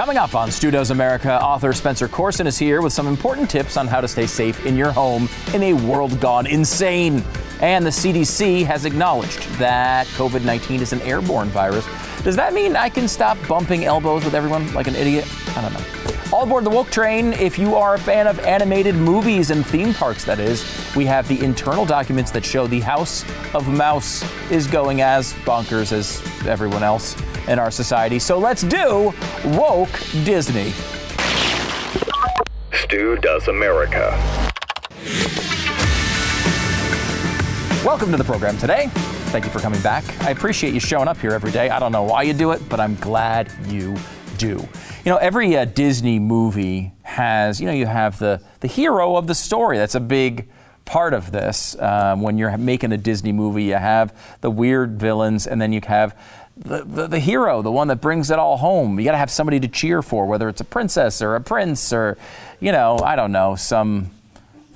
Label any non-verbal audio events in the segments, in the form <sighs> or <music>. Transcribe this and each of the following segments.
Coming up on Stu Does America, author Spencer Coursen is here with some important tips on how to stay safe in your home in a world gone insane. And the CDC has acknowledged that COVID 19 is an airborne virus. Does that mean I can stop bumping elbows with everyone like an idiot? I don't know. All aboard the woke train, if you are a fan of animated movies and theme parks, that is, we have the internal documents that show the House of Mouse is going as bonkers as everyone else in our society. So let's do Woke Disney. Stu Does America. Welcome to the program today. Thank you for coming back. I appreciate you showing up here every day. I don't know why you do it, but I'm glad you do. You know, every uh, Disney movie has, you know, you have the, the hero of the story. That's a big part of this. Um, when you're making a Disney movie, you have the weird villains, and then you have the, the, the hero, the one that brings it all home. You got to have somebody to cheer for, whether it's a princess or a prince or, you know, I don't know, some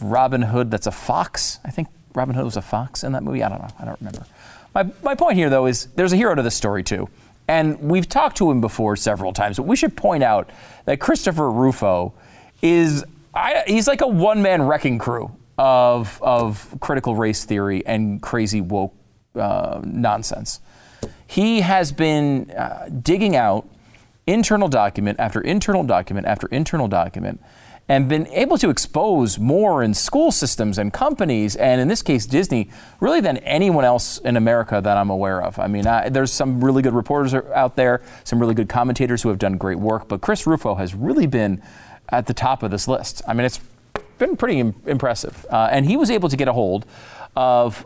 Robin Hood that's a fox. I think Robin Hood was a fox in that movie. I don't know. I don't remember. My, my point here, though, is there's a hero to this story, too. And we've talked to him before several times, but we should point out that Christopher Rufo is, I, he's like a one man wrecking crew of, of critical race theory and crazy woke uh, nonsense. He has been uh, digging out internal document after internal document after internal document and been able to expose more in school systems and companies, and in this case, Disney, really than anyone else in America that I'm aware of. I mean, I, there's some really good reporters out there, some really good commentators who have done great work, but Chris Rufo has really been at the top of this list. I mean, it's been pretty Im- impressive. Uh, and he was able to get a hold of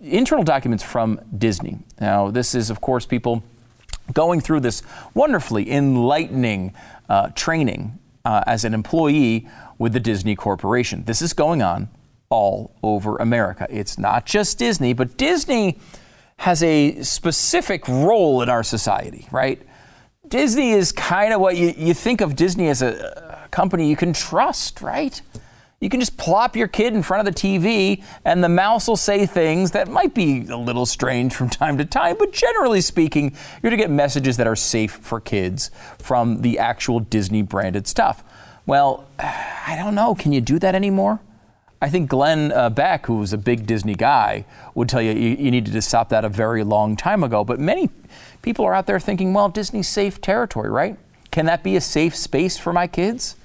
internal documents from Disney. Now, this is, of course, people going through this wonderfully enlightening uh, training uh, as an employee with the Disney Corporation. This is going on all over America. It's not just Disney, but Disney has a specific role in our society, right? Disney is kind of what you, you think of Disney as a, a company you can trust, right? You can just plop your kid in front of the TV and the mouse will say things that might be a little strange from <laughs> time to time, but generally speaking, you're going to get messages that are safe for kids from the actual Disney branded stuff. Well, <sighs> I don't know. Can you do that anymore? I think Glenn uh, Beck, who was a big Disney guy, would tell you, you you needed to stop that a very long time ago. But many people are out there thinking, well, Disney's safe territory, right? Can that be a safe space for my kids?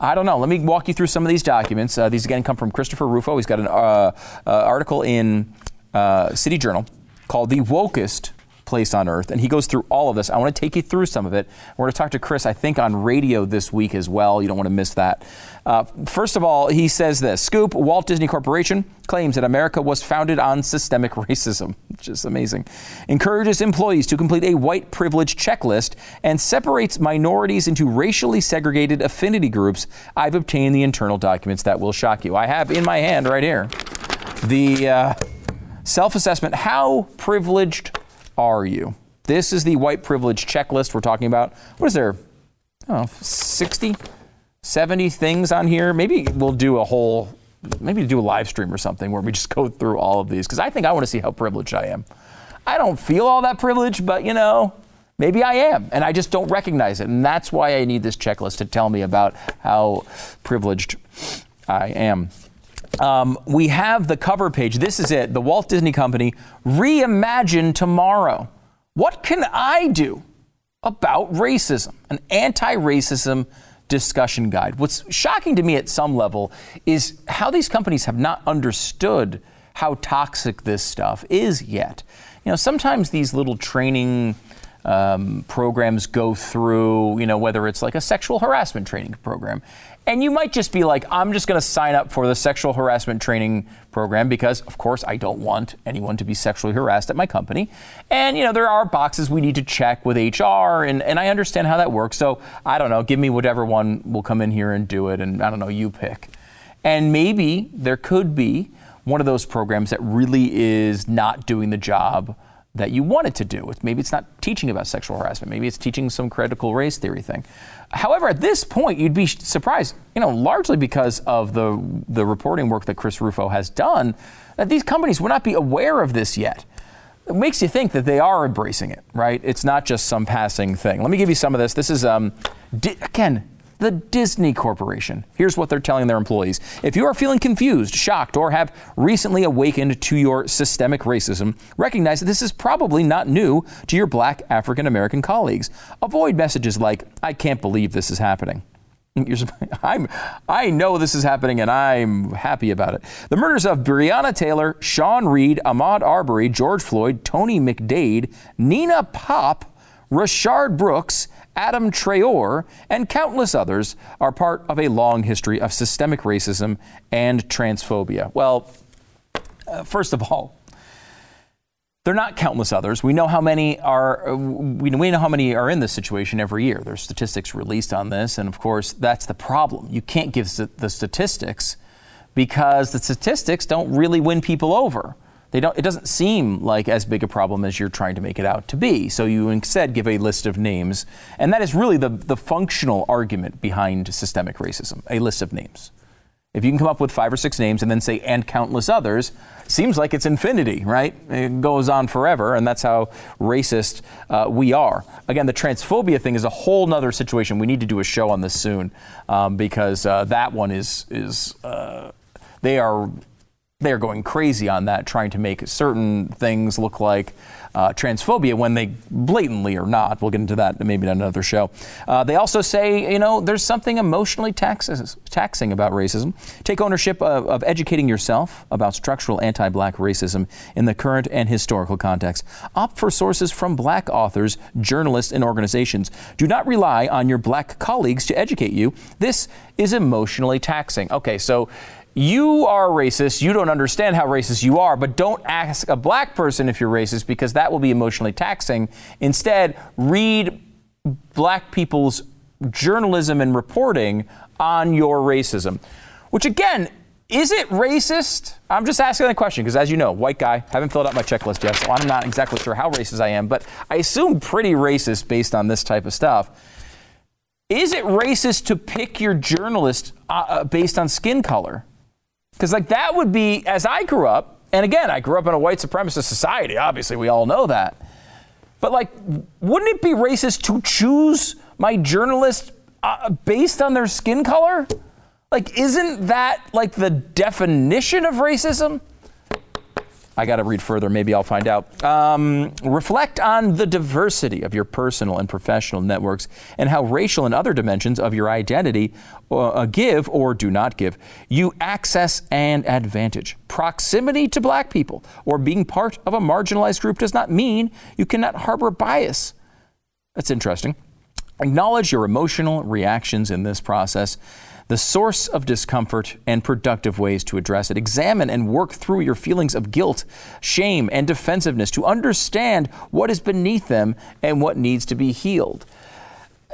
I don't know. Let me walk you through some of these documents. Uh, these again come from Christopher Rufo. He's got an uh, uh, article in uh, City Journal called "The Wokest Place on Earth," and he goes through all of this. I want to take you through some of it. We're going to talk to Chris, I think, on radio this week as well. You don't want to miss that. Uh, first of all, he says this: Scoop, Walt Disney Corporation claims that America was founded on systemic <laughs> racism, which is amazing. Encourages employees to complete a white privilege checklist and separates minorities into racially segregated affinity groups. I've obtained the internal documents that will shock you. I have in my hand right here the uh, self assessment. How privileged are you? This is the white privilege checklist we're talking about. What is there? I don't know, 60, 70 things on here. Maybe we'll do a whole, maybe do a live stream or something where we just go through all of these because I think I want to see how privileged I am. I don't feel all that privileged, but you know, maybe I am, and I just don't recognize it. And that's why I need this checklist to tell me about how privileged I am. Um, we have the cover page. This is it. The Walt Disney Company reimagine tomorrow. What can I do about racism? An anti-racism discussion guide. What's shocking to me at some level is how these companies have not understood how toxic this stuff is yet. You know, sometimes these little training um, programs go through, you know, whether it's like a sexual harassment training program. And you might just be like, I'm just going to sign up for the sexual harassment training program because, of course, I don't want anyone to be sexually harassed at my company. And, you know, there are boxes we need to check with HR, and, and I understand how that works. So I don't know, give me whatever one will come in here and do it, and I don't know, you pick. And maybe there could be one of those programs that really is not doing the job that you want it to do. Maybe it's not teaching about sexual harassment. Maybe it's teaching some critical race theory thing. However, at this point, you'd be surprised, you know, largely because of the the reporting work that Chris Rufo has done, that these companies would not be aware of this yet. it makes you think that they are embracing it, right? It's not just some passing thing. Let me give you some of this. This is, um, di- again, the Disney Corporation. Here's what they're telling their employees. If you are feeling confused, shocked, or have recently awakened to your systemic racism, recognize that this is probably not new to your black African American colleagues. Avoid messages like, I can't believe this is happening. <laughs> I'm, I know this is happening and I'm happy about it. The murders of Breonna Taylor, Sean Reed, Ahmaud Arbery, George Floyd, Tony McDade, Nina Pop, Rayshard Brooks, Adam Traore, and countless others are part of a long history of systemic racism and transphobia. Well, uh, first of all, they're not countless others. We know how many are. Uh, we know how many are in this situation every year. There's statistics released on this, and of course, that's the problem. You can't give the statistics because the statistics don't really win people over. They don't, it doesn't seem like as big a problem as you're trying to make it out to be. So you instead give a list of names. And that is really the, the functional argument behind systemic racism a list of names. If you can come up with five or six names and then say, and countless others, seems like it's infinity, right? It goes on forever, and that's how racist uh, we are. Again, the transphobia thing is a whole nother situation. We need to do a show on this soon um, because uh, that one is, is uh, they are they are going crazy on that, trying to make certain things look like uh, transphobia when they blatantly are not. We'll get into that maybe in another show. Uh, they also say, you know, there's something emotionally taxes, taxing about racism. Take ownership of, of educating yourself about structural anti black racism in the current and historical context. Opt for sources from black authors, journalists, and organizations. Do not rely on your black colleagues to educate you. This is emotionally taxing. Okay, so you are racist, you don't understand how racist you are, but don't ask a black person if you're racist because that will be emotionally taxing. Instead, read black people's journalism and reporting on your racism. Which again, is it racist? I'm just asking that question because, as you know, white guy, haven't filled out my checklist yet, so I'm not exactly sure how racist I am, but I assume pretty racist based on this type of stuff. Is it racist to pick your journalist uh, uh based on skin color? Because, like, that would be, as I grew up, and again, I grew up in a white supremacist society, obviously, we all know that. But, like, wouldn't it be racist to choose my journalist uh, based on their skin color? Like, isn't that like the definition of racism? I got to read further. Maybe I'll find out. Um, reflect on the diversity of your personal and professional networks and how racial and other dimensions of your identity uh, give or do not give you access and advantage. Proximity to black people or being part of a marginalized group does not mean you cannot harbor bias. That's interesting. Acknowledge your emotional reactions in this process the source of discomfort and productive ways to address it. Examine and work through your feelings of guilt, shame, and defensiveness to understand what is beneath them and what needs to be healed.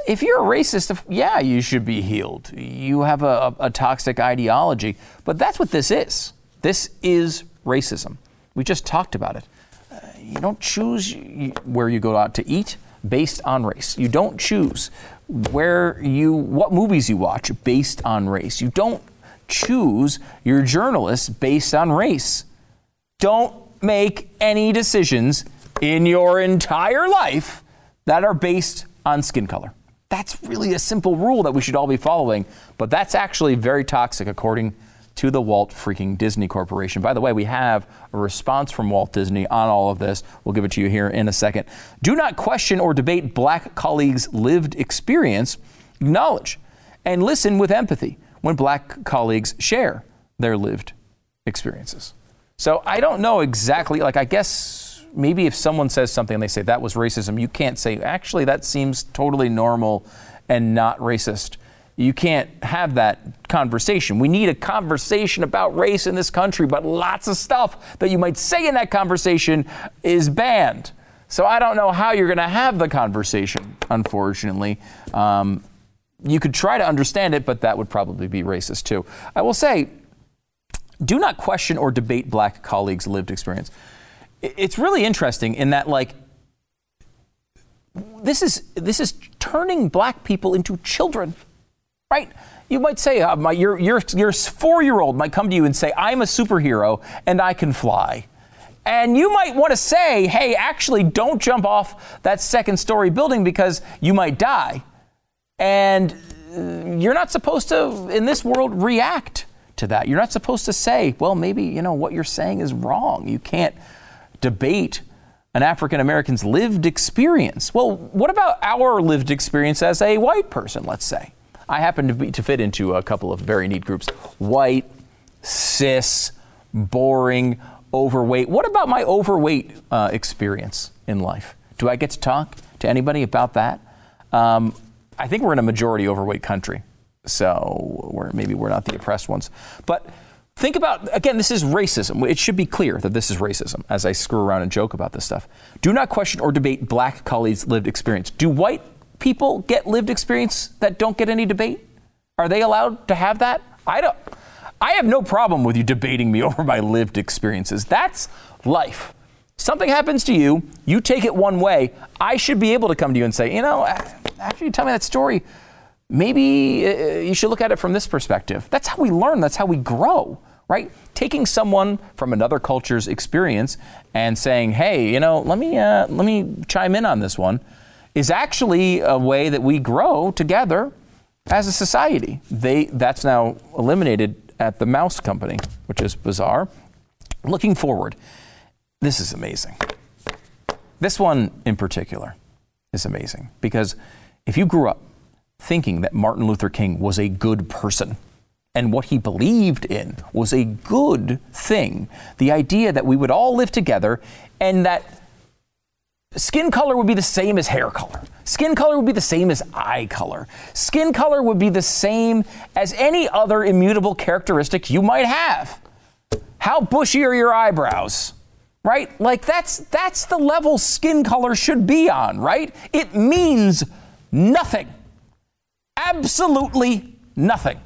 If you're a racist, yeah, you should be healed. You have a, a toxic ideology, but that's what this is. This is racism. We just talked about it. Uh, you don't choose where you go out to eat based on race. You don't choose where you what movies you watch based on race. You don't choose your journalists based on race. Don't make any decisions in your entire life that are based on skin color. That's really a simple rule that we should all be following, but that's actually very toxic according to the Walt freaking Disney Corporation. By the way, we have a response from Walt Disney on all of this. We'll give it to you here in a second. Do not question or debate black colleagues' lived experience. Acknowledge and listen with empathy when black colleagues share their lived experiences. So I don't know exactly, like, I guess maybe if someone says something and they say that was racism, you can't say, actually, that seems totally normal and not racist you can't have that conversation. We need a conversation about race in this country, but lots of stuff that you might say in that conversation is banned. So I don't know how you're going to have the conversation, unfortunately. Um, you could try to understand it, but that would probably be racist too. I will say, do not question or debate black colleagues' lived experience. It's really interesting in that, like, this is this is turning black people into children right? You might say, uh, my, your, your, your four year old might come to you and say, I'm a superhero and I can fly. And you might want to say, hey, actually, don't jump off that second story building because you might die. And uh, you're not supposed to, in this world, react to that. You're not supposed to say, well, maybe, you know, what you're saying is wrong. You can't debate an African American's lived experience. Well, what about our lived experience as a white person, let's say? I happen to, be, to fit into a couple of very neat groups white, cis, boring, overweight. What about my overweight uh, experience in life? Do I get to talk to anybody about that? Um, I think we're in a majority overweight country, so we're, maybe we're not the oppressed ones. But think about again, this is racism. It should be clear that this is racism as I screw around and joke about this stuff. Do not question or debate black colleagues' lived experience. Do white people get lived experience that don't get any debate? Are they allowed to have that? I don't. I have no problem with you debating me <laughs> over my lived experiences. That's life. Something happens to you, you take it one way. I should be able to come to you and say, you know, after you tell me that story, maybe uh, you should look at it from this perspective. That's how we learn, that's how we grow, right? Taking someone from another culture's experience and saying, hey, you know, let me, uh, let me chime in on this one is actually a way that we grow together as a society. They, that's now eliminated at the mouse company, which is bizarre. Looking forward, this is amazing. This one in particular is amazing because if you grew up thinking that Martin Luther King was a good person and what he believed in was a good thing, the idea that we would all live together and that skin color would be the same as hair color. Skin color would be the same as eye color. Skin color would be the same as any other immutable characteristic you might have. How bushy are your eyebrows? Right? Like that's that's the level skin color should be on, right? It means nothing. Absolutely nothing.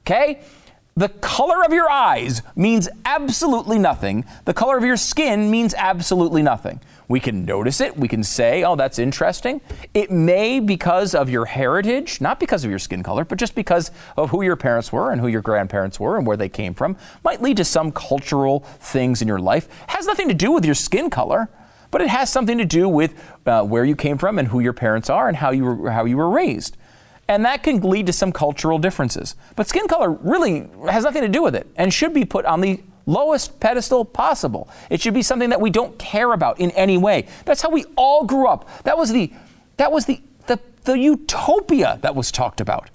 Okay? The color of your eyes means absolutely nothing. The color of your skin means absolutely nothing. We can notice it. We can say, oh, that's interesting. It may, because of your heritage, not because of your skin color, but just because of who your parents were and who your grandparents were and where they came from, might lead to some cultural things in your life. Has nothing to do with your skin color, but it has something to do with uh, where you came from and who your parents are and how you were, how you were raised. And that can lead to some cultural differences. But skin color really has nothing to do with it and should be put on the lowest pedestal possible. It should be something that we don't care about in any way. That's how we all grew up. That was the that was the the, the utopia that was talked about.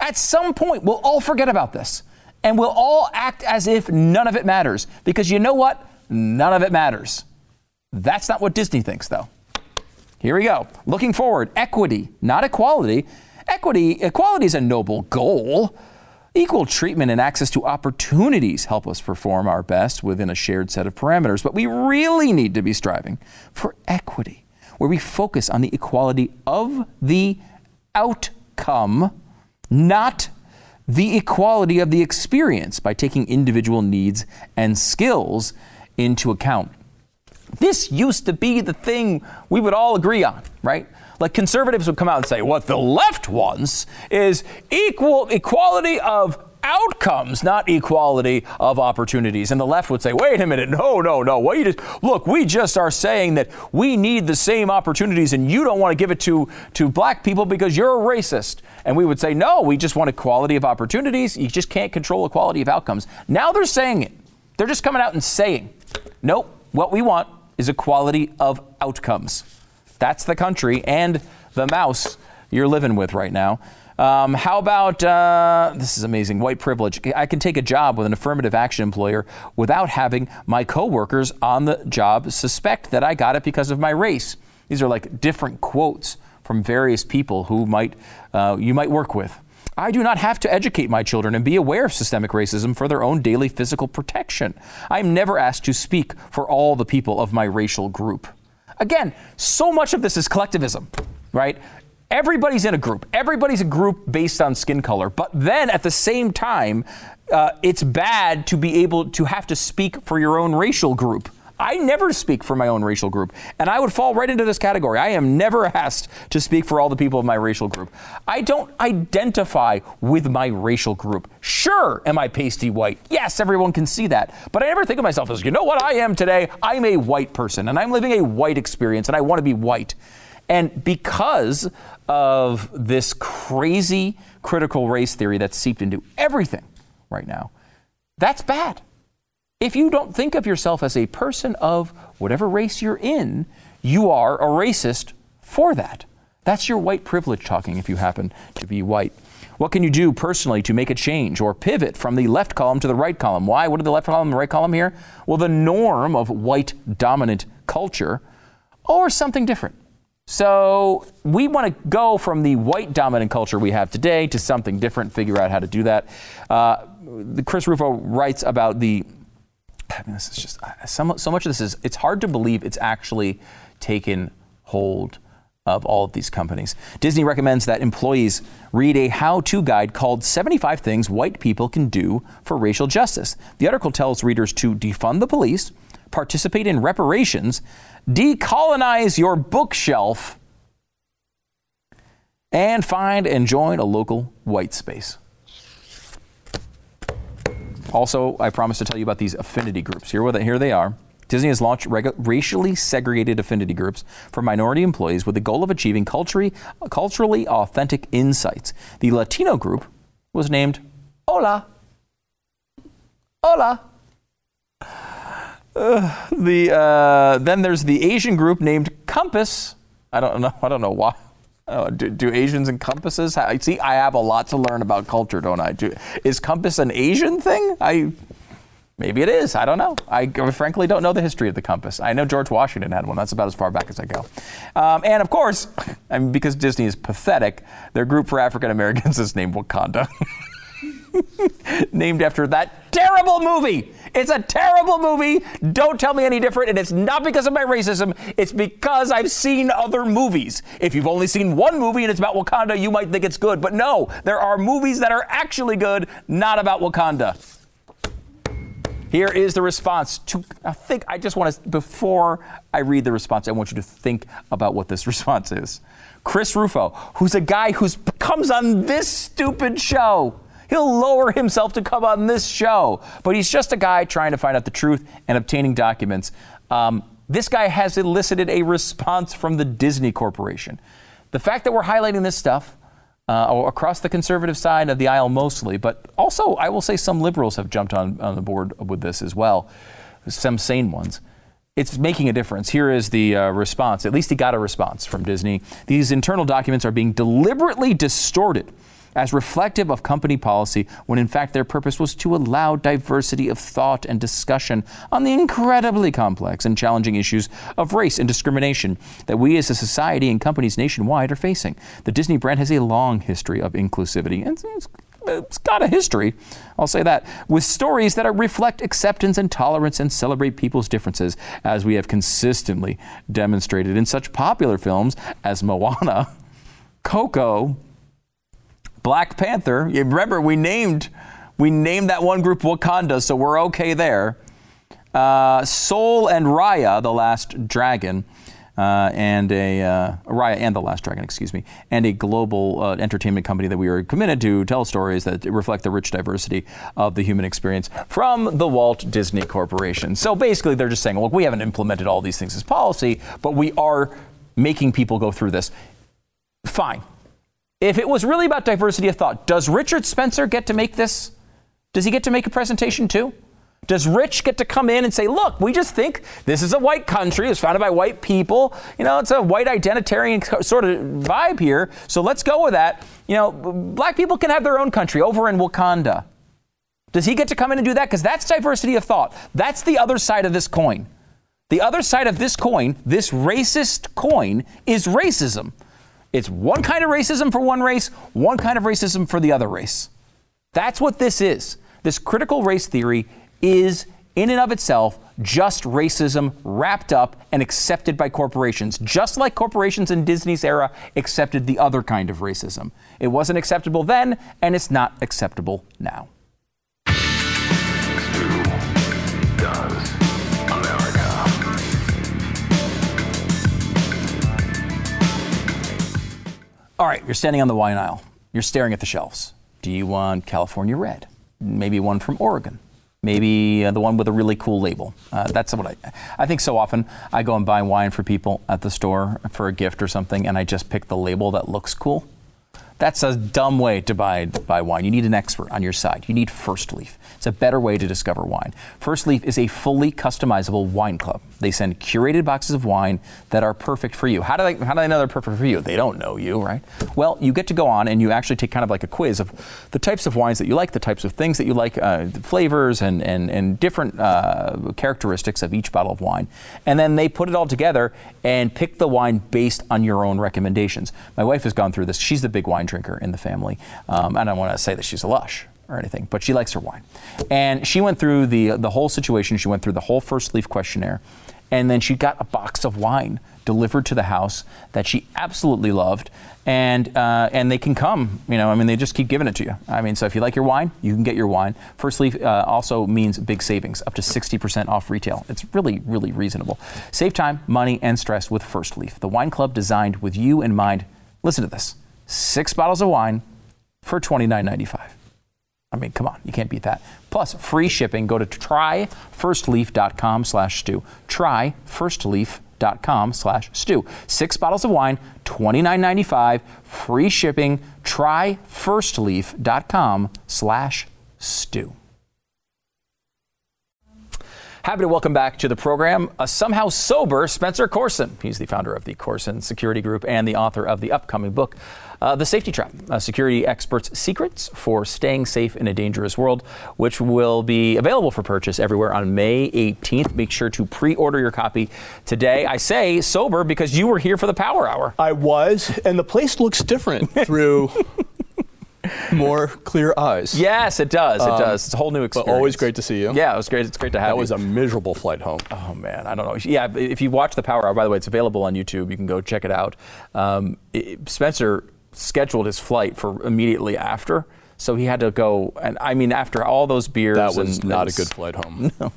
At some point, we'll all forget about this and we'll all act as if none of it matters because you know what? None of it matters. That's not what Disney thinks though. Here we go. Looking forward, equity, not equality. Equity, equality is a noble goal. Equal treatment and access to opportunities help us perform our best within a shared set of parameters, but we really need to be striving for equity, where we focus on the equality of the outcome, not the equality of the experience by taking individual needs and skills into account. This used to be the thing we would all agree on, right? Like conservatives would come out and say, what the left wants is equal equality of outcomes, not equality of opportunities. And the left would say, wait a minute, no, no, no. What you just look, we just are saying that we need the same opportunities and you don't want to give it to, to black people because you're a racist. And we would say, no, we just want equality of opportunities. You just can't control equality of outcomes. Now they're saying it. They're just coming out and saying, nope, what we want is equality of outcomes. That's the country and the mouse you're living with right now. Um, how about uh, this is amazing white privilege? I can take a job with an affirmative action employer without having my coworkers on the job suspect that I got it because of my race. These are like different quotes from various people who might uh, you might work with. I do not have to educate my children and be aware of systemic racism for their own daily physical protection. I am never asked to speak for all the people of my racial group. Again, so much of this is collectivism, right? Everybody's in a group. Everybody's a group based on skin color. But then at the same time, uh, it's bad to be able to have to speak for your own racial group. I never speak for my own racial group, and I would fall right into this category. I am never asked to speak for all the people of my racial group. I don't identify with my racial group. Sure, am I pasty white? Yes, everyone can see that. But I never think of myself as, you know what I am today? I'm a white person, and I'm living a white experience, and I want to be white. And because of this crazy critical race theory that's seeped into everything right now, that's bad. If you don't think of yourself as a person of whatever race you're in, you are a racist for that. That's your white privilege talking if you happen to be white. What can you do personally to make a change or pivot from the left column to the right column? Why? What are the left column and the right column here? Well, the norm of white dominant culture or something different. So we want to go from the white dominant culture we have today to something different, figure out how to do that. Uh, Chris Rufo writes about the I mean, this is just so, so much of this is it's hard to believe it's actually taken hold of all of these companies. Disney recommends that employees read a how to guide called 75 Things White People Can Do for Racial Justice. The article tells readers to defund the police, participate in reparations, decolonize your bookshelf, and find and join a local white space. Also, I promised to tell you about these affinity groups. Here, here they are. Disney has launched racially segregated affinity groups for minority employees with the goal of achieving culturally, culturally authentic insights. The Latino group was named Hola. Hola. Uh, the uh, then there's the Asian group named Compass. I don't know. I don't know why. Uh, do, do, Asians and compasses? I see. I have a lot to learn about culture, don't I? Do, is compass an Asian thing? I maybe it is. I don't know. I frankly don't know the history of the compass. I know George Washington had one. That's about as far back as I go. Um, and of course, I mean, because Disney is pathetic, their group for African Americans <laughs> is named Wakanda. <laughs> <laughs> named after that terrible movie. It's a terrible movie. Don't tell me any different. And it's not because of my racism, it's because I've seen other movies. If you've only seen one movie and it's about Wakanda, you might think it's good. But no, there are movies that are actually good, not about Wakanda. Here is the response to I think I just want to before I read the response, I want you to think about what this <laughs> response is. Chris Rufo, who's a guy who comes on this stupid show He'll lower himself to come on this show. But he's just a guy trying to find out the truth and obtaining documents. Um, this guy has elicited a response from the Disney Corporation. The fact that we're highlighting this stuff uh, across the conservative side of the aisle mostly, but also I will say some liberals have jumped on, on the board with this as well, some sane ones it's making a difference. Here is the uh, response. At least he got a response from Disney. These internal documents are being deliberately distorted as reflective of company policy when in fact their purpose was to allow diversity of thought and discussion on the incredibly complex and challenging issues of race and discrimination that we as a society and companies nationwide are facing. The Disney brand has a long history of inclusivity and it's, it's got a history, I'll say that, with stories that reflect acceptance and tolerance and celebrate people's differences, as we have consistently demonstrated in such popular films as Moana, <laughs> Coco, Black Panther. Remember we named we named that one group Wakanda, so we're okay there. Uh, Soul and Raya, the Last Dragon. Uh, and a uh, Raya and the Last Dragon, excuse me, and a global uh, entertainment company that we are committed to tell stories that reflect the rich diversity of the human experience from the Walt Disney Corporation. So basically, they're just saying, look, we haven't implemented all these things as policy, but we are making people go through this. Fine, if it was really about diversity of thought, does Richard Spencer get to make this? Does he get to make a presentation too? Does Rich get to come in and say, look, we just think this is a white country, it's founded by white people. You know, it's a white identitarian sort of vibe here, so let's go with that. You know, black people can have their own country over in Wakanda. Does he get to come in and do that? Because that's diversity of thought. That's the other side of this coin. The other side of this coin, this racist coin, is racism. It's one kind of racism for one race, one kind of racism for the other race. That's what this is. This critical race theory is, in and of itself, just racism wrapped up and accepted by corporations, just like corporations in Disney's era accepted the other kind of racism. It wasn't acceptable then, and it's not acceptable now. All right, you're standing on the wine aisle. You're staring at the shelves. Do you want California Red? Maybe one from Oregon. Maybe uh, the one with a really cool label. Uh, that's what I. I think so often I go and buy wine for people at the store for a gift or something, and I just pick the label that looks cool. That's a dumb way to buy, buy wine. You need an expert on your side. You need First Leaf. It's a better way to discover wine. First Leaf is a fully customizable wine club. They send curated boxes of wine that are perfect for you. How do they, how do they know they're perfect for you? They don't know you, right? Well, you get to go on and you actually take kind of like a quiz of the types of wines that you like, the types of things that you like, uh, the flavors and, and, and different uh, characteristics of each bottle of wine. And then they put it all together and pick the wine based on your own recommendations. My wife has gone through this. She's the big wine drinker in the family. Um, I don't want to say that she's a lush or anything, but she likes her wine. And she went through the the whole situation. She went through the whole first leaf questionnaire, and then she got a box of wine delivered to the house that she absolutely loved. And uh, and they can come, you know. I mean, they just keep giving it to you. I mean, so if you like your wine, you can get your wine. First Leaf uh, also means big savings, up to 60% off retail. It's really, really reasonable. Save time, money, and stress with First Leaf, the wine club designed with you in mind. Listen to this: six bottles of wine for $29.95. I mean, come on, you can't beat that. Plus, free shipping. Go to tryfirstleaf.com slash stu. Tryfirstleaf.com slash stu. Six bottles of wine, $29.95. Free shipping. Tryfirstleaf.com slash stu. Happy to welcome back to the program a somehow sober Spencer Coursen. He's the founder of the Coursen Security Group and the author of the upcoming book, uh, The Safety Trap uh, Security Experts' Secrets for Staying Safe in a Dangerous World, which will be available for purchase everywhere on May 18th. Make sure to pre order your copy today. I say sober because you were here for the Power Hour. I was, and the place looks different <laughs> through more clear eyes. Yes, it does. It does. It's a whole new But experience. always great to see you. Yeah, it was great. It's great to have you. That you. was a miserable flight home. Oh man, I don't know. Yeah, if you watch the Power Hour, by the way, it's available on YouTube. You can go check it out. Um, it- Spencer scheduled his flight for immediately after, so he had to go. And I mean, after all those beers, That was and not a good flight home. <laughs> No.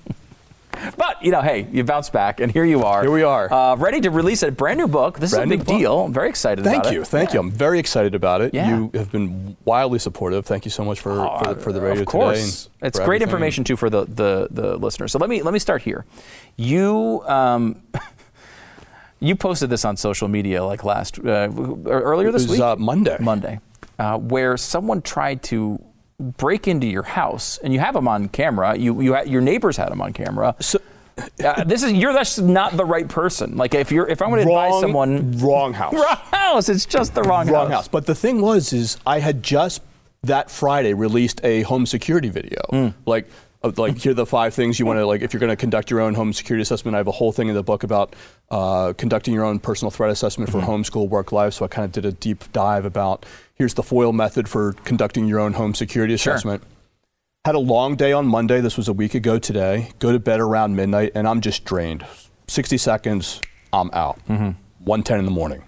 But you know, hey, you bounce back, and here you are. Here we are. uh, ready to release a brand new book. This Brand is a big deal. I'm very excited. Thank you, it. thank you. I'm very excited about it. Yeah. You have been wildly supportive. Thank you so much for, for, the, for the radio Of course, today. it's great everything. information too for the, the the listeners. So let me let me start here. You. Um, <laughs> You posted this on social media like last uh, earlier this was, week. uh, Monday. Monday, uh, where someone tried to break into your house, and you have them on camera. You, you ha- your neighbors had them on camera. So- uh, this is you're that's not the right person. Like if you're if I'm going to advise someone <laughs> wrong house. <laughs> wrong house, it's just the wrong, house. wrong house. But the thing was, is I had just that Friday released a home security video. Mm. Like, of, like here are the five things you want to like if you're going to conduct your own home security assessment. I have a whole thing in the book about uh, conducting your own personal threat assessment for Mm-hmm. homeschool work life. So I kind of did a deep dive about here's the FOIL method for conducting your own home security assessment. Had a long day on Monday. This was a week ago today. Go to bed around midnight, and I'm just drained. 60 seconds, I'm out. 1:10 in the morning.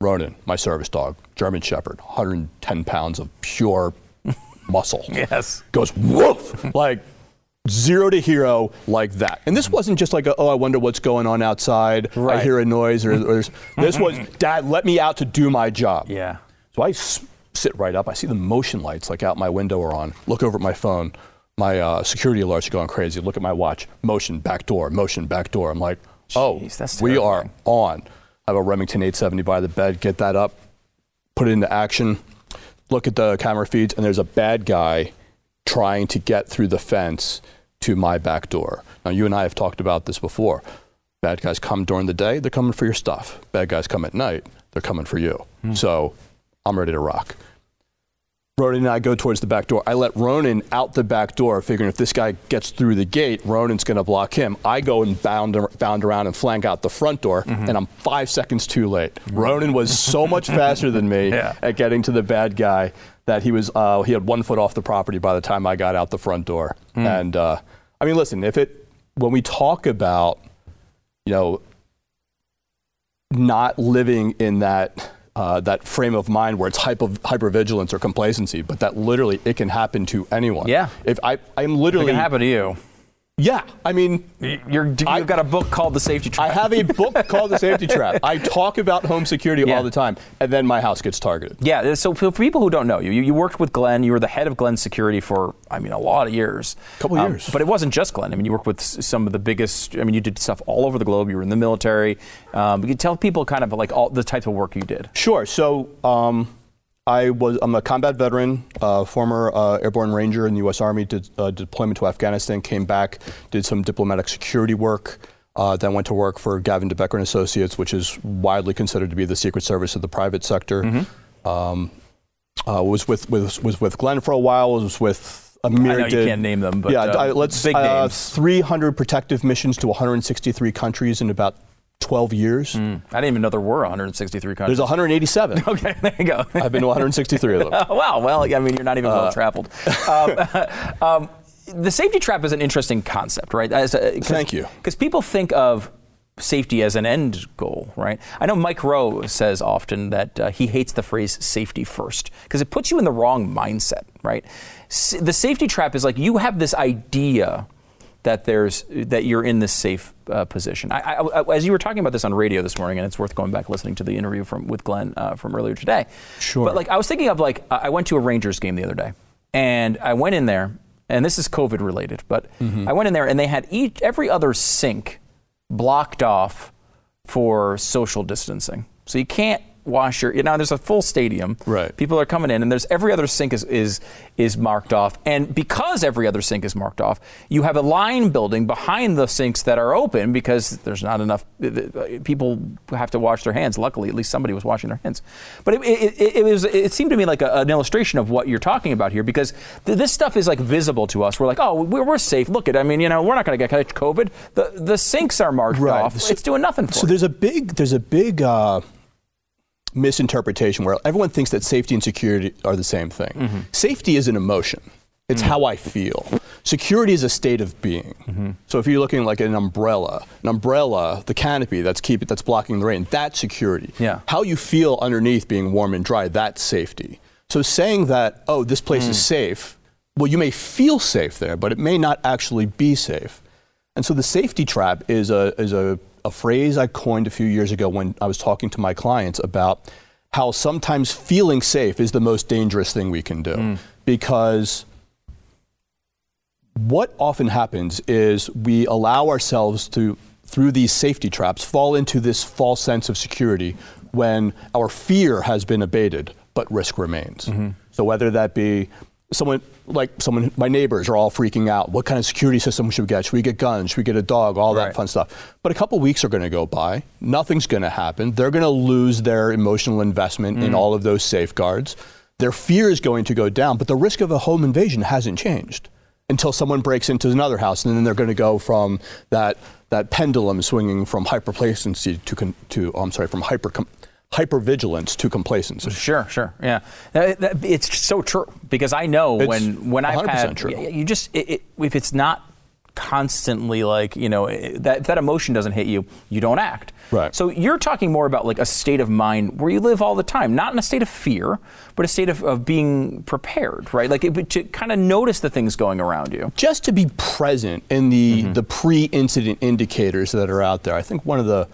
Ronan, my service dog, German Shepherd, 110 pounds of pure <laughs> muscle. Yes. Goes woof like zero to hero like that. And this wasn't just like a, oh I wonder what's going on outside. Right. I hear a noise or, or this was <laughs> Dad let me out to do my job. Yeah. So I s- sit right up. I see the motion lights like out my window are on. Look over at my phone. My uh, security alerts are going crazy. Look at my watch. Motion back door. Motion back door. I'm like, oh, Jeez, we are on. I have a Remington 870 by the bed. Get that up. Put it into action. Look at the camera feeds, and there's a bad guy trying to get through the fence to my back door. Now, you and I have talked about this before. Bad guys come during the day, they're coming for your stuff. Bad guys come at night, they're coming for you. Hmm. So I'm ready to rock. Ronan and I go towards the back door. I let Ronan out the back door, figuring if this guy gets through the gate, Ronan's going to block him. I go and bound, bound around and flank out the front door, mm-hmm. and I'm five seconds too late. Ronan was so much <laughs> faster than me Yeah. at getting to the bad guy that he was uh, he had one foot off the property by the time I got out the front door. And uh, I mean, listen, if it when we talk about you know not living in that uh, that frame of mind where it's hyper hypervigilance or complacency, but that literally it can happen to anyone. Yeah. If I I'm literally It can happen to you. Yeah, I mean, You're, you've I- got a book called The Safety Trap. I have a book <laughs> called The Safety Trap. I talk about home security Yeah. all the time, and then my house gets targeted. Yeah, so for for people who don't know you, you, you worked with Glenn. You were the head of Glenn Security for, I mean, a lot of years. Couple Um, years. But it wasn't just Glenn. I mean, you worked with s- some of the biggest. I mean, you did stuff all over the globe. You were in the military. Um, you could tell people kind of like all the type of work you did. Sure. So um, I was I'm a combat veteran, uh, former uh, airborne ranger in the U.S. Army. Did uh, deployment to Afghanistan. Came back, did some diplomatic security work. Uh, then went to work for Gavin DeBecker and Associates, which is widely considered to be the Secret Service of the private sector. Mm-hmm. Um, uh, was with, with was with Glenn for a while. Was with a myriad. you can't name them, but, yeah, uh, I- let's big uh, names. 300 protective missions to 163 countries in about 12 years. I didn't even know there were 163 countries. There's 187. <laughs> okay, there you go. I've been to 163 of them. <laughs> Wow. Well, I mean, you're not even Uh, well traveled. <laughs> Um, um, the safety trap is an interesting concept, right? As cause, Thank you. Because people think of safety as an end goal, right? I know Mike Rowe says often that uh, he hates the phrase safety first because it puts you in the wrong mindset, right? S- the safety trap is like you have this idea that there's that you're in this safe uh, position. I, I, I- as you were talking about this on radio this morning, and it's worth going back listening to the interview from with Glenn uh, from earlier today. Sure. But like I was thinking of like I went to a Rangers game the other day, and I went in there, and this is COVID related, but I went in there and they had each every other sink blocked off for social distancing. So you can't wash your you know there's a full stadium. Right. people are coming in and there's every other sink is, is is marked off. And because every other sink is marked off you have a line building behind the sinks that are open because there's not enough uh, people have to wash their hands. Luckily at least somebody was washing their hands. But it, it, it, it was it seemed to me like a, an illustration of what you're talking about here because th- this stuff is like visible to us. We're like oh we're, we're safe. Look at i mean you know we're not going to get covid. The the sinks are marked Right. off. So- it's doing nothing for So you. there's a big there's a big uh, misinterpretation where everyone thinks that safety and security are the same thing. Mm-hmm. Safety is an emotion. It's how I feel. Security is a state of being. Mm-hmm. So if you're looking like an umbrella, an umbrella, the canopy that's keep that's blocking the rain, that's security. Yeah. How you feel underneath being warm and dry, that's safety. So saying that, oh, this place Mm. is safe, well, you may feel safe there, but it may not actually be safe. And so the safety trap is a is a, a phrase I coined a few years ago when I was talking to my clients about how sometimes feeling safe is the most dangerous thing we can do. Mm. Because what often happens is we allow ourselves to, through these safety traps, fall into this false sense of security when our fear has been abated, but risk remains. Mm-hmm. So whether that be someone like someone, my neighbors are all freaking out. What kind of security system should we get? Should we get guns? Should we get a dog? All Right. that fun stuff. But a couple weeks are going to go by. Nothing's going to happen. They're going to lose their emotional investment in mm. all of those safeguards. Their fear is going to go down, but the risk of a home invasion hasn't changed until someone breaks into another house, and then they're going to go from that that pendulum swinging from hyperplacency to con- to oh, I'm sorry from hyper hypervigilance to complacency. Sure, sure, yeah. It's so true because I know It's when when I've 100% had true. you just it, it, if it's not constantly like you know that that emotion doesn't hit you, you don't act. Right. So you're talking more about like a state of mind where you live all the time, not in a state of fear, but a state of, of being prepared, right? Like it, to kind of notice the things going around you. just to be present in the mm-hmm. the pre-incident indicators that are out there. I think one of the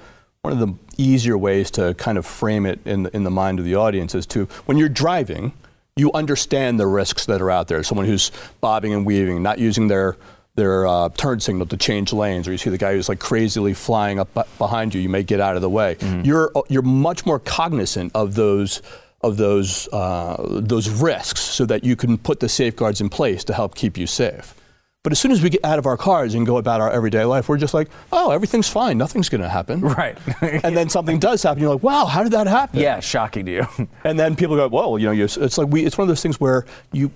one of the easier ways to kind of frame it in the, in the mind of the audience is to when you're driving, you understand the risks that are out there. Someone who's bobbing and weaving, not using their their uh, turn signal to change lanes, or you see the guy who's like crazily flying up be- behind you, you may get out of the way. You're you're much more cognizant of those of those uh, those risks, so that you can put the safeguards in place to help keep you safe. But as soon as we get out of our cars and go about our everyday life, we're just like, oh, everything's fine, nothing's going to happen. <laughs> Right. and then something does happen. You're like, wow, how did that happen? yeah, shocking to you. And then people go, well, you know, it's like we, it's one of those things where you,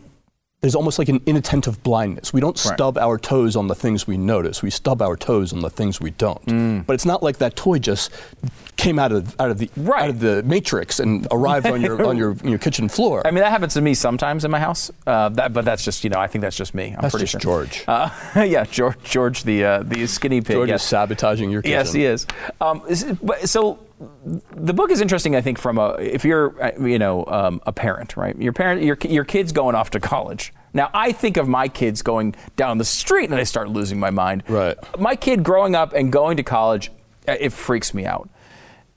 there's almost like an inattentive blindness. We don't Right. stub our toes on the things we notice. We stub our toes on the things we don't. Mm. But it's not like that toy just came out of out of the Right. out of the matrix and arrived on your on your <laughs> your kitchen floor. I mean, that happens to me sometimes in my house. Uh, that, but that's just, you know, I think that's just me. I'm That's pretty just sure. George. Uh, <laughs> yeah, George, George, the uh, the skinny pig. George yes. is sabotaging your kitchen. Yes, he is. Um, is- but- so the book is interesting, I think, from a if you're uh, you know um, a parent, right? Your parent, your your kid's going off to college, Now, I think of my kids going down the street and I start losing my mind. Right. My kid growing up and going to college, uh, it freaks me out.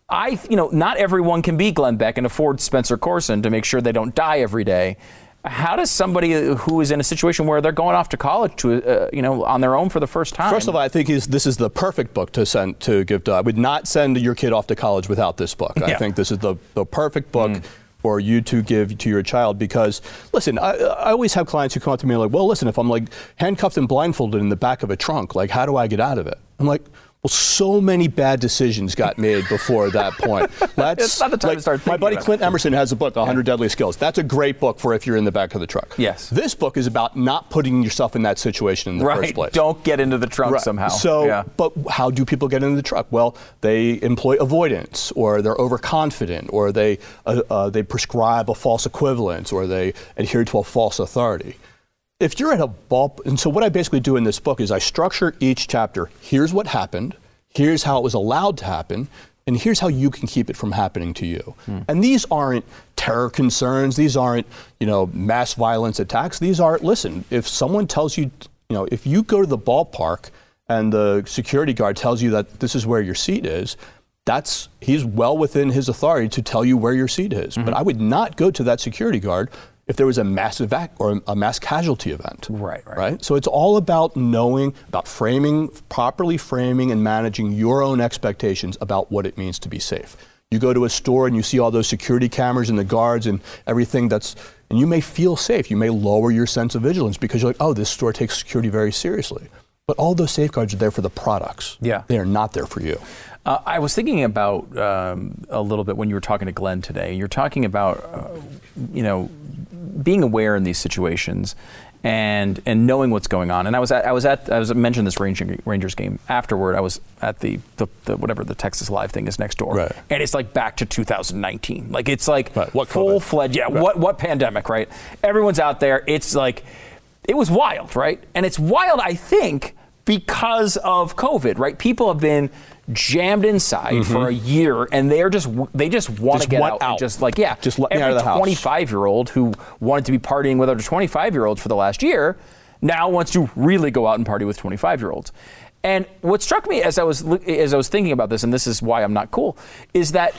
I, you know, not everyone can be Glenn Beck and afford Spencer Coursen to make sure they don't die every day. How does somebody who is in a situation where they're going off to college to, uh, you know, on their own for the first time? First of all, I think is this is the perfect book to send to give to. I would not send your kid off to college without this book. I think this is the, the perfect book for you to give to your child because listen, I, I always have clients who come up to me like, well, listen, if I'm like handcuffed and blindfolded in the back of a trunk, like how do I get out of it? I'm like. Well, so many bad decisions got made before that point. <laughs> Let's, It's not the time to like, start My buddy about it. Clint Emerson has a book, 100 Deadly Skills. That's a great book for if you're in the back of the truck. Yes. This book is about not putting yourself in that situation in the right. first place. Don't get into the trunk Right. somehow. So, yeah. but how do people get into the truck? Well, they employ avoidance, or they're overconfident, or they uh, uh, they prescribe a false equivalence, or they adhere to a false authority. If you're at a ball, and so what I basically do in this book is I structure each chapter. Here's what happened. Here's how it was allowed to happen. And here's how you can keep it from happening to you. Hmm. And these aren't terror concerns. These aren't, you know, mass violence attacks. These are, listen, if someone tells you, you know, if you go to the ballpark and the security guard tells you that this is where your seat is, that's he's well within his authority to tell you where your seat is. Mm-hmm. But I would not go to that security guard if there was a massive evac or a mass casualty event. Right, right. Right. So it's all about knowing, about framing, properly framing and managing your own expectations about what it means to be safe. You go to a store and you see all those security cameras and the guards and everything that's, and you may feel safe. You may lower your sense of vigilance because you're like, oh, this store takes security very seriously. But all those safeguards are there for the products. Yeah. They are not there for you. Uh, I was thinking about um, a little bit when you were talking to Glenn today. You're talking about, uh, you know, being aware in these situations and and knowing what's going on. And I was at I was at I was I mentioned this Ranger, Rangers game afterward. I was at the, the, the whatever the Texas Live thing is next door, Right. and it's like back to 2019. Like it's like Right. Full fledged. Yeah. Right. What what pandemic? Right. Everyone's out there. It's like it was wild, right? And it's wild, I think, because of COVID, right? People have been jammed inside for a year, and they're just they just want to Mm-hmm. Get out, out. just like yeah, Just let me every out of the house. 25 year old who wanted to be partying with other 25 year olds for the last year now wants to really go out and party with 25 year olds. And what struck me as I was as I was thinking about this, and this is why I'm not cool, is that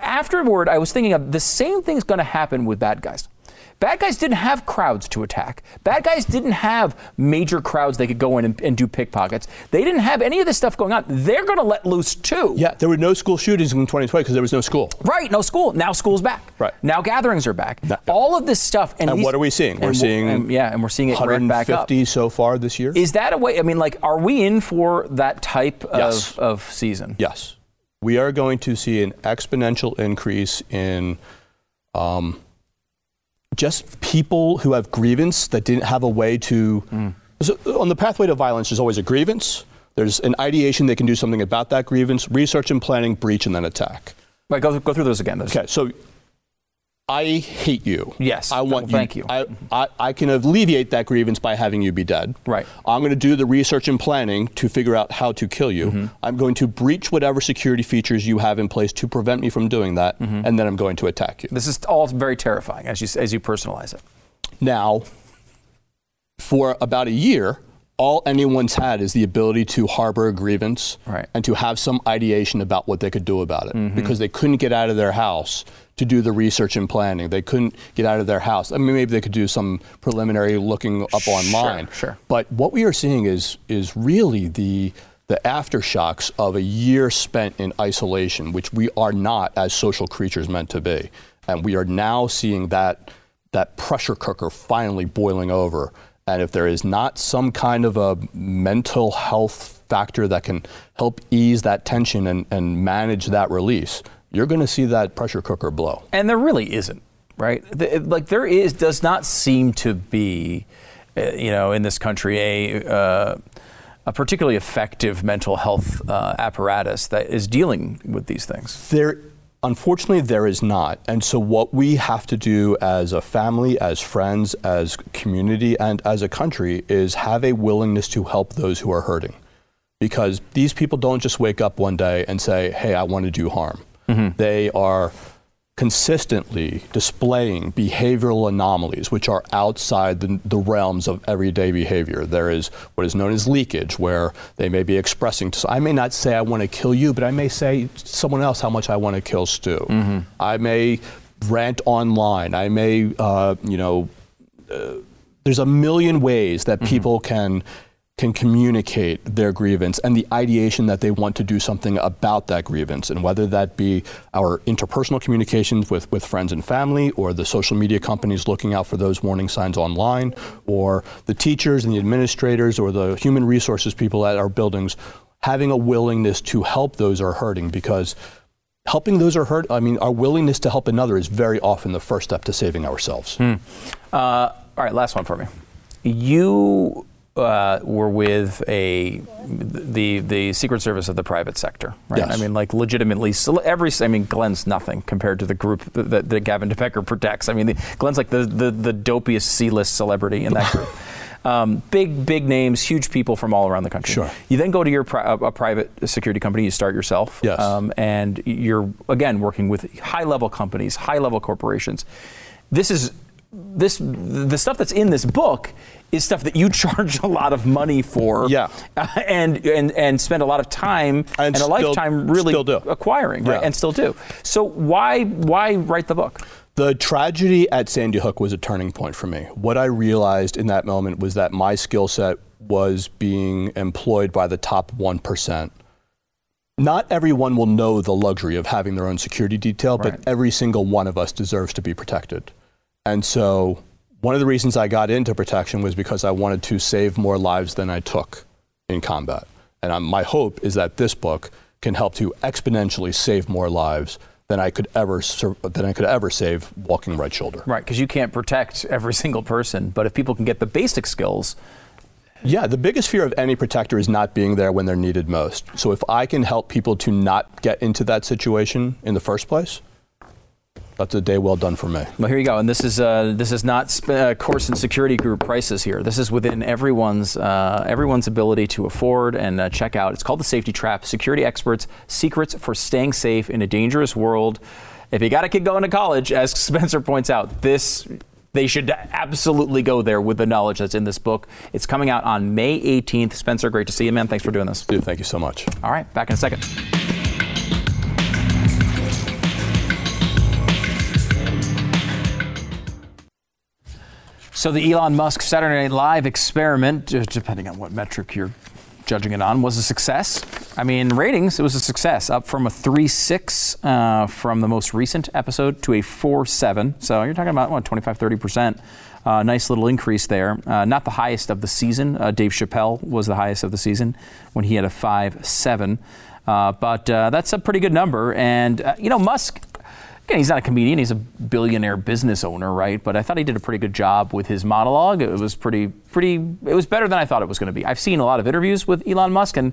afterward I was thinking of the same thing's going to happen with bad guys. Bad guys didn't have crowds to attack. Bad guys didn't have major crowds they could go in and, and do pickpockets. They didn't have any of this stuff going on. They're going to let loose too. Yeah, there were no school shootings in 2020 because there was no school. Right, no school. Now school's back. Right. Now gatherings are back. No- All of this stuff. And, And these- what are we seeing? We're seeing and- yeah, and we're seeing it ramp back up. 150 so far this year. Is that a way? I mean, like, are we in for that type Yes. of, of season? Yes. We are going to see an exponential increase in um, just people who have grievance that didn't have a way to. Mm. So on the pathway to violence, there's always a grievance. There's an ideation they can do something about that grievance, research and planning, breach, and then attack. Right, go, go through those again. Those- Okay, so I hate you. Yes. I want Well, you. thank you. I, I, I can alleviate that grievance by having you be dead. Right. I'm going to do the research and planning to figure out how to kill you. Mm-hmm. I'm going to breach whatever security features you have in place to prevent me from doing that, Mm-hmm. and then I'm going to attack you. This is all very terrifying as you as you personalize it. Now, for about a year, all anyone's had is the ability to harbor a grievance Right. and to have some ideation about what they could do about it Mm-hmm. because they couldn't get out of their house to do the research and planning. They couldn't get out of their house. I mean, maybe they could do some preliminary looking up online. sure. But what we are seeing is is really the the aftershocks of a year spent in isolation, which we are not as social creatures meant to be. And we are now seeing that that pressure cooker finally boiling over. And if there is not some kind of a mental health factor that can help ease that tension and, and manage that release, you're going to see that pressure cooker blow. And there really isn't, right? The- like there is does not seem to be, uh, you know, in this country a uh, a particularly effective mental health uh, apparatus that is dealing with these things. There, unfortunately, there is not. And so, what we have to do as a family, as friends, as community, and as a country is have a willingness to help those who are hurting. Because these people don't just wake up one day and say, hey, I want to do harm. They are consistently displaying behavioral anomalies which are outside the, the, realms of everyday behavior. There is what is known as leakage, where they may be expressing to. I may not say I want to kill you, but I may say to someone else how much I want to kill Stu. Mm-hmm. I may rant online. I may, uh, you know, uh, there's a million ways that mm-hmm. people can can communicate their grievance and the ideation that they want to do something about that grievance. And whether that be our interpersonal communications with, with friends and family, or the social media companies looking out for those warning signs online, or the teachers and the administrators, or the human resources people at our buildings, having a willingness to help those who are hurting because helping those who are hurt, I mean, our willingness to help another is very often the first step to saving ourselves. Hmm. Uh, all right, last one for me. You uh, were with a the the Secret Service of the private sector, right? Yes. I mean, like legitimately, every. I mean, Glenn's nothing compared to the group that, that Gavin de Becker protects. I mean, the, Glenn's like the, the the dopiest C-list celebrity in that group. <laughs> Um, big, big names, huge people from all around the country. Sure. You then go to your pri- a private security company. You start yourself. Yes. Um, and you're again working with high-level companies, high-level corporations. This is this the stuff that's in this book is stuff that you <laughs> charge a lot of money for. Yeah. Uh, <laughs> and, and and spend a lot of time and, and a lifetime really acquiring, right? Yeah. And still do. So why why write the book? The tragedy at Sandy Hook was a turning point for me. What I realized in that moment was that my skill set was being employed by the top 1%. Not everyone will know the luxury of having their own security detail, right. but every single one of us deserves to be protected. And so one of the reasons I got into protection was because I wanted to save more lives than I took in combat. And I'm, my hope is that this book can help to exponentially save more lives than I could ever than I could ever save walking right shoulder. Right, because you can't protect every <laughs> single person, but if people can get the basic skills. Yeah, the biggest fear of any protector is not being there when they're needed most. So if I can help people to not get into that situation in the first place, that's a day well done for me. Well, here you go. And this is uh, this is not sp- uh, Coursen Security Group prices here. This is within everyone's uh, everyone's ability to afford and uh, check out. It's called the Safety Trap: Security Experts' Secrets for Staying Safe in a Dangerous World. If you got a kid going to college, as <laughs> Spencer points out, this they should absolutely go there with the knowledge that's in this book. It's coming out on May 18th. Spencer, great to see you, man. Thanks for doing this. Dude, thank you so much. All right, back in a second. So the Elon Musk Saturday Night Live experiment, uh, depending on what metric you're judging it on, was a success. I mean, ratings, it was a success, up from a 3.6 uh, from the most recent episode to a 4.7. So you're talking about, what, 25, 30%. Uh, nice little increase there. Uh, not the highest of the season. Uh, Dave Chappelle was the highest of the season when he had a 5.7. Uh, but that's a pretty good number. And, you know, Musk Again, he's not a comedian, he's a billionaire business owner, right? But I thought he did a pretty good job with his monologue. It was pretty, pretty, it was better than I thought it was going to be. I've seen a lot of interviews with Elon Musk, and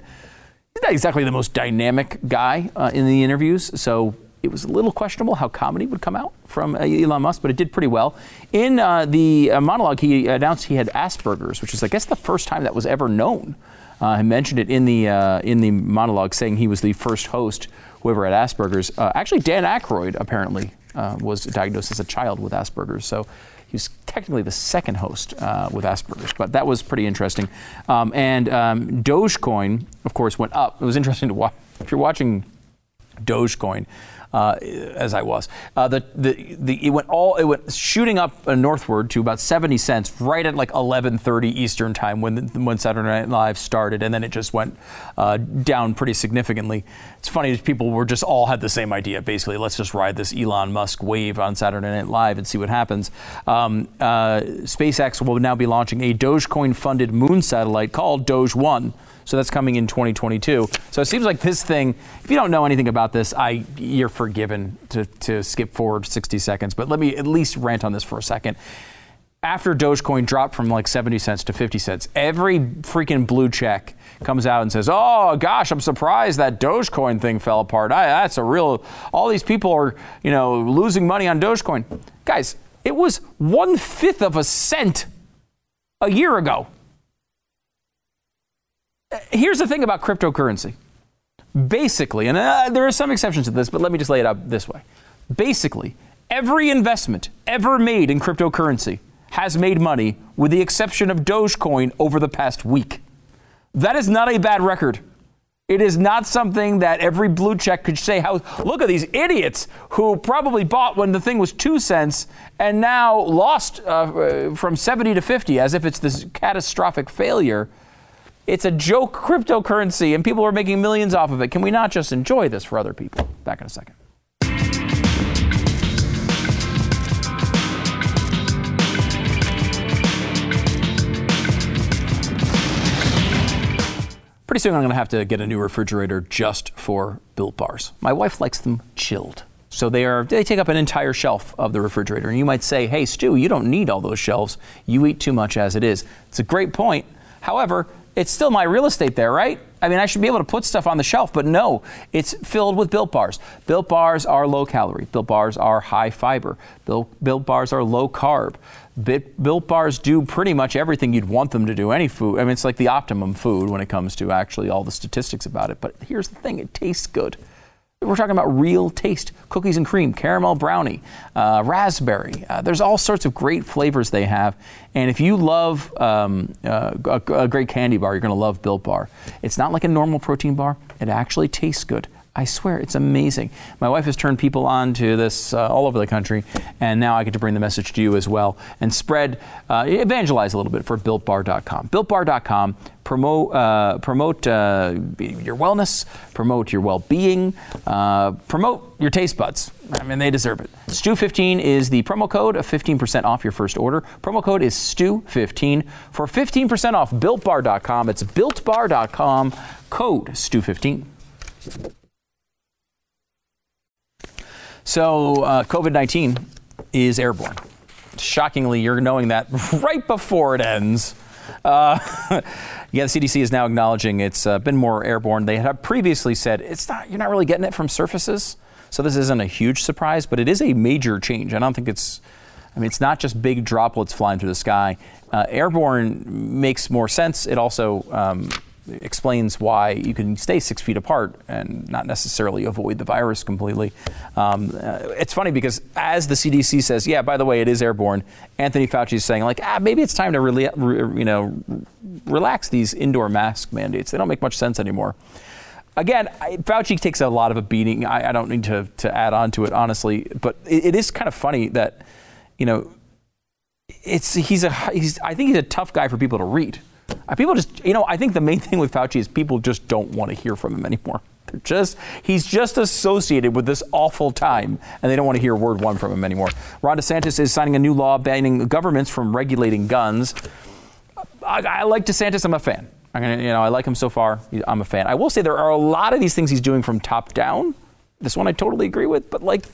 he's not exactly the most dynamic guy uh, in the interviews. So it was a little questionable how comedy would come out from uh, Elon Musk, but it did pretty well. In uh, the uh, monologue, he announced he had Asperger's, which is, I guess, the first time that was ever known. Uh, he mentioned it in the uh, in the monologue, saying he was the first host whoever had Asperger's. Uh, actually, Dan Aykroyd apparently uh, was diagnosed as a child with Asperger's. So he was technically the second host uh, with Asperger's, but that was pretty interesting. Um, and um, Dogecoin, of course, went up. It was interesting to watch. If you're watching Dogecoin, uh, as I was. Uh, the, the, the, it went all it went shooting up uh, northward to about 70 cents right at like 11:30 Eastern time when when Saturday Night Live started, and then it just went uh, down pretty significantly. It's funny people were just all had the same idea basically. Let's just ride this Elon Musk wave on Saturday Night Live and see what happens. Um, uh, SpaceX will now be launching a Dogecoin funded moon satellite called Doge One. So that's coming in 2022. So it seems like this thing, if you don't know anything about this, I you're forgiven to, to skip forward 60 seconds. But let me at least rant on this for a second. After Dogecoin dropped from like 70 cents to 50 cents, every freaking blue check comes out and says, "Oh gosh, I'm surprised that Dogecoin thing fell apart. I, that's a real. All these people are, you know, losing money on Dogecoin. Guys, it was one fifth of a cent a year ago here's the thing about cryptocurrency. Basically, and uh, there are some exceptions to this, but let me just lay it out this way. Basically, every investment ever made in cryptocurrency has made money, with the exception of Dogecoin over the past week. That is not a bad record. It is not something that every blue check could say, how, look at these idiots who probably bought when the thing was two cents and now lost uh, from 70 to 50 as if it's this catastrophic failure. It's a joke cryptocurrency and people are making millions off of it. Can we not just enjoy this for other people? Back in a second. Pretty soon I'm going to have to get a new refrigerator just for Built Bars. My wife likes them chilled. So they are they take up an entire shelf of the refrigerator. And you might say, "Hey Stu, you don't need all those shelves. You eat too much as it is." It's a great point. However, it's still my real estate there, right? I mean, I should be able to put stuff on the shelf, but no, it's filled with Built Bars. Built Bars are low calorie. Built Bars are high fiber. Built, Built Bars are low carb. Built Bars do pretty much everything you'd want them to do. Any food, I mean, it's like the optimum food when it comes to actually all the statistics about it. But here's the thing: it tastes good. We're talking about real taste cookies and cream, caramel brownie, uh, raspberry. Uh, there's all sorts of great flavors they have. And if you love um, uh, a, a, great candy bar, you're going to love Built Bar. It's not like a normal protein bar, it actually tastes good. I swear, it's amazing. My wife has turned people on to this uh, all over the country, and now I get to bring the message to you as well and spread, uh, evangelize a little bit for BuiltBar.com. BuiltBar.com, promote, uh, promote uh, your wellness, promote your well being, uh, promote your taste buds. I mean, they deserve it. STU15 is the promo code of 15% off your first order. Promo code is STU15 for 15% off BuiltBar.com. It's BuiltBar.com, code STU15. So, uh, COVID 19 is airborne. Shockingly, you're knowing that <laughs> right before it ends. Uh, <laughs> yeah, the CDC is now acknowledging it's uh, been more airborne. They had previously said it's not. You're not really getting it from surfaces, so this isn't a huge surprise, but it is a major change. I don't think it's. I mean, it's not just big droplets flying through the sky. Uh, airborne makes more sense. It also um, explains why you can stay six feet apart and not necessarily avoid the virus completely. Um, uh, it's funny because as the CDC says, yeah, by the way, it is airborne. Anthony Fauci is saying like, ah, maybe it's time to really, re, you know, relax these indoor mask mandates. They don't make much sense anymore. Again, I, Fauci takes a lot of a beating. I, I, don't need to, to add on to it honestly, but it, it is kind of funny that, you know, it's he's a he's I think he's a tough guy for people to read people just, you know, I think the main thing with Fauci is people just don't want to hear from him anymore. They're just, he's just associated with this awful time, and they don't want to hear word one from him anymore. Ron DeSantis is signing a new law banning governments from regulating guns. I, I like DeSantis. I'm a fan. Gonna, you know, I like him so far. I'm a fan. I will say there are a lot of these things he's doing from top down. This one I totally agree with, but like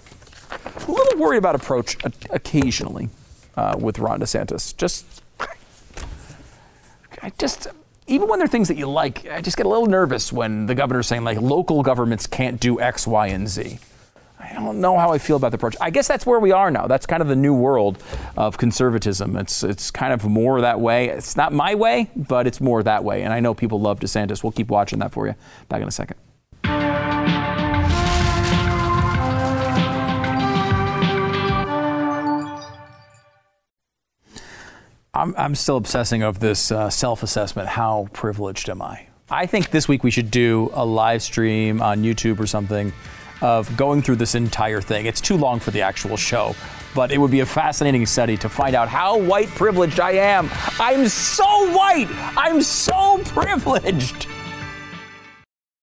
a little worried about approach occasionally uh, with Ron DeSantis. Just I just even when there are things that you like, I just get a little nervous when the governor's saying like local governments can't do X, Y, and Z. I don't know how I feel about the approach. I guess that's where we are now. That's kind of the new world of conservatism. It's it's kind of more that way. It's not my way, but it's more that way. And I know people love DeSantis. We'll keep watching that for you. Back in a second. I'm, I'm still obsessing over this uh, self assessment. How privileged am I? I think this week we should do a live stream on YouTube or something of going through this entire thing. It's too long for the actual show, but it would be a fascinating study to find out how white privileged I am. I'm so white. I'm so <laughs> privileged.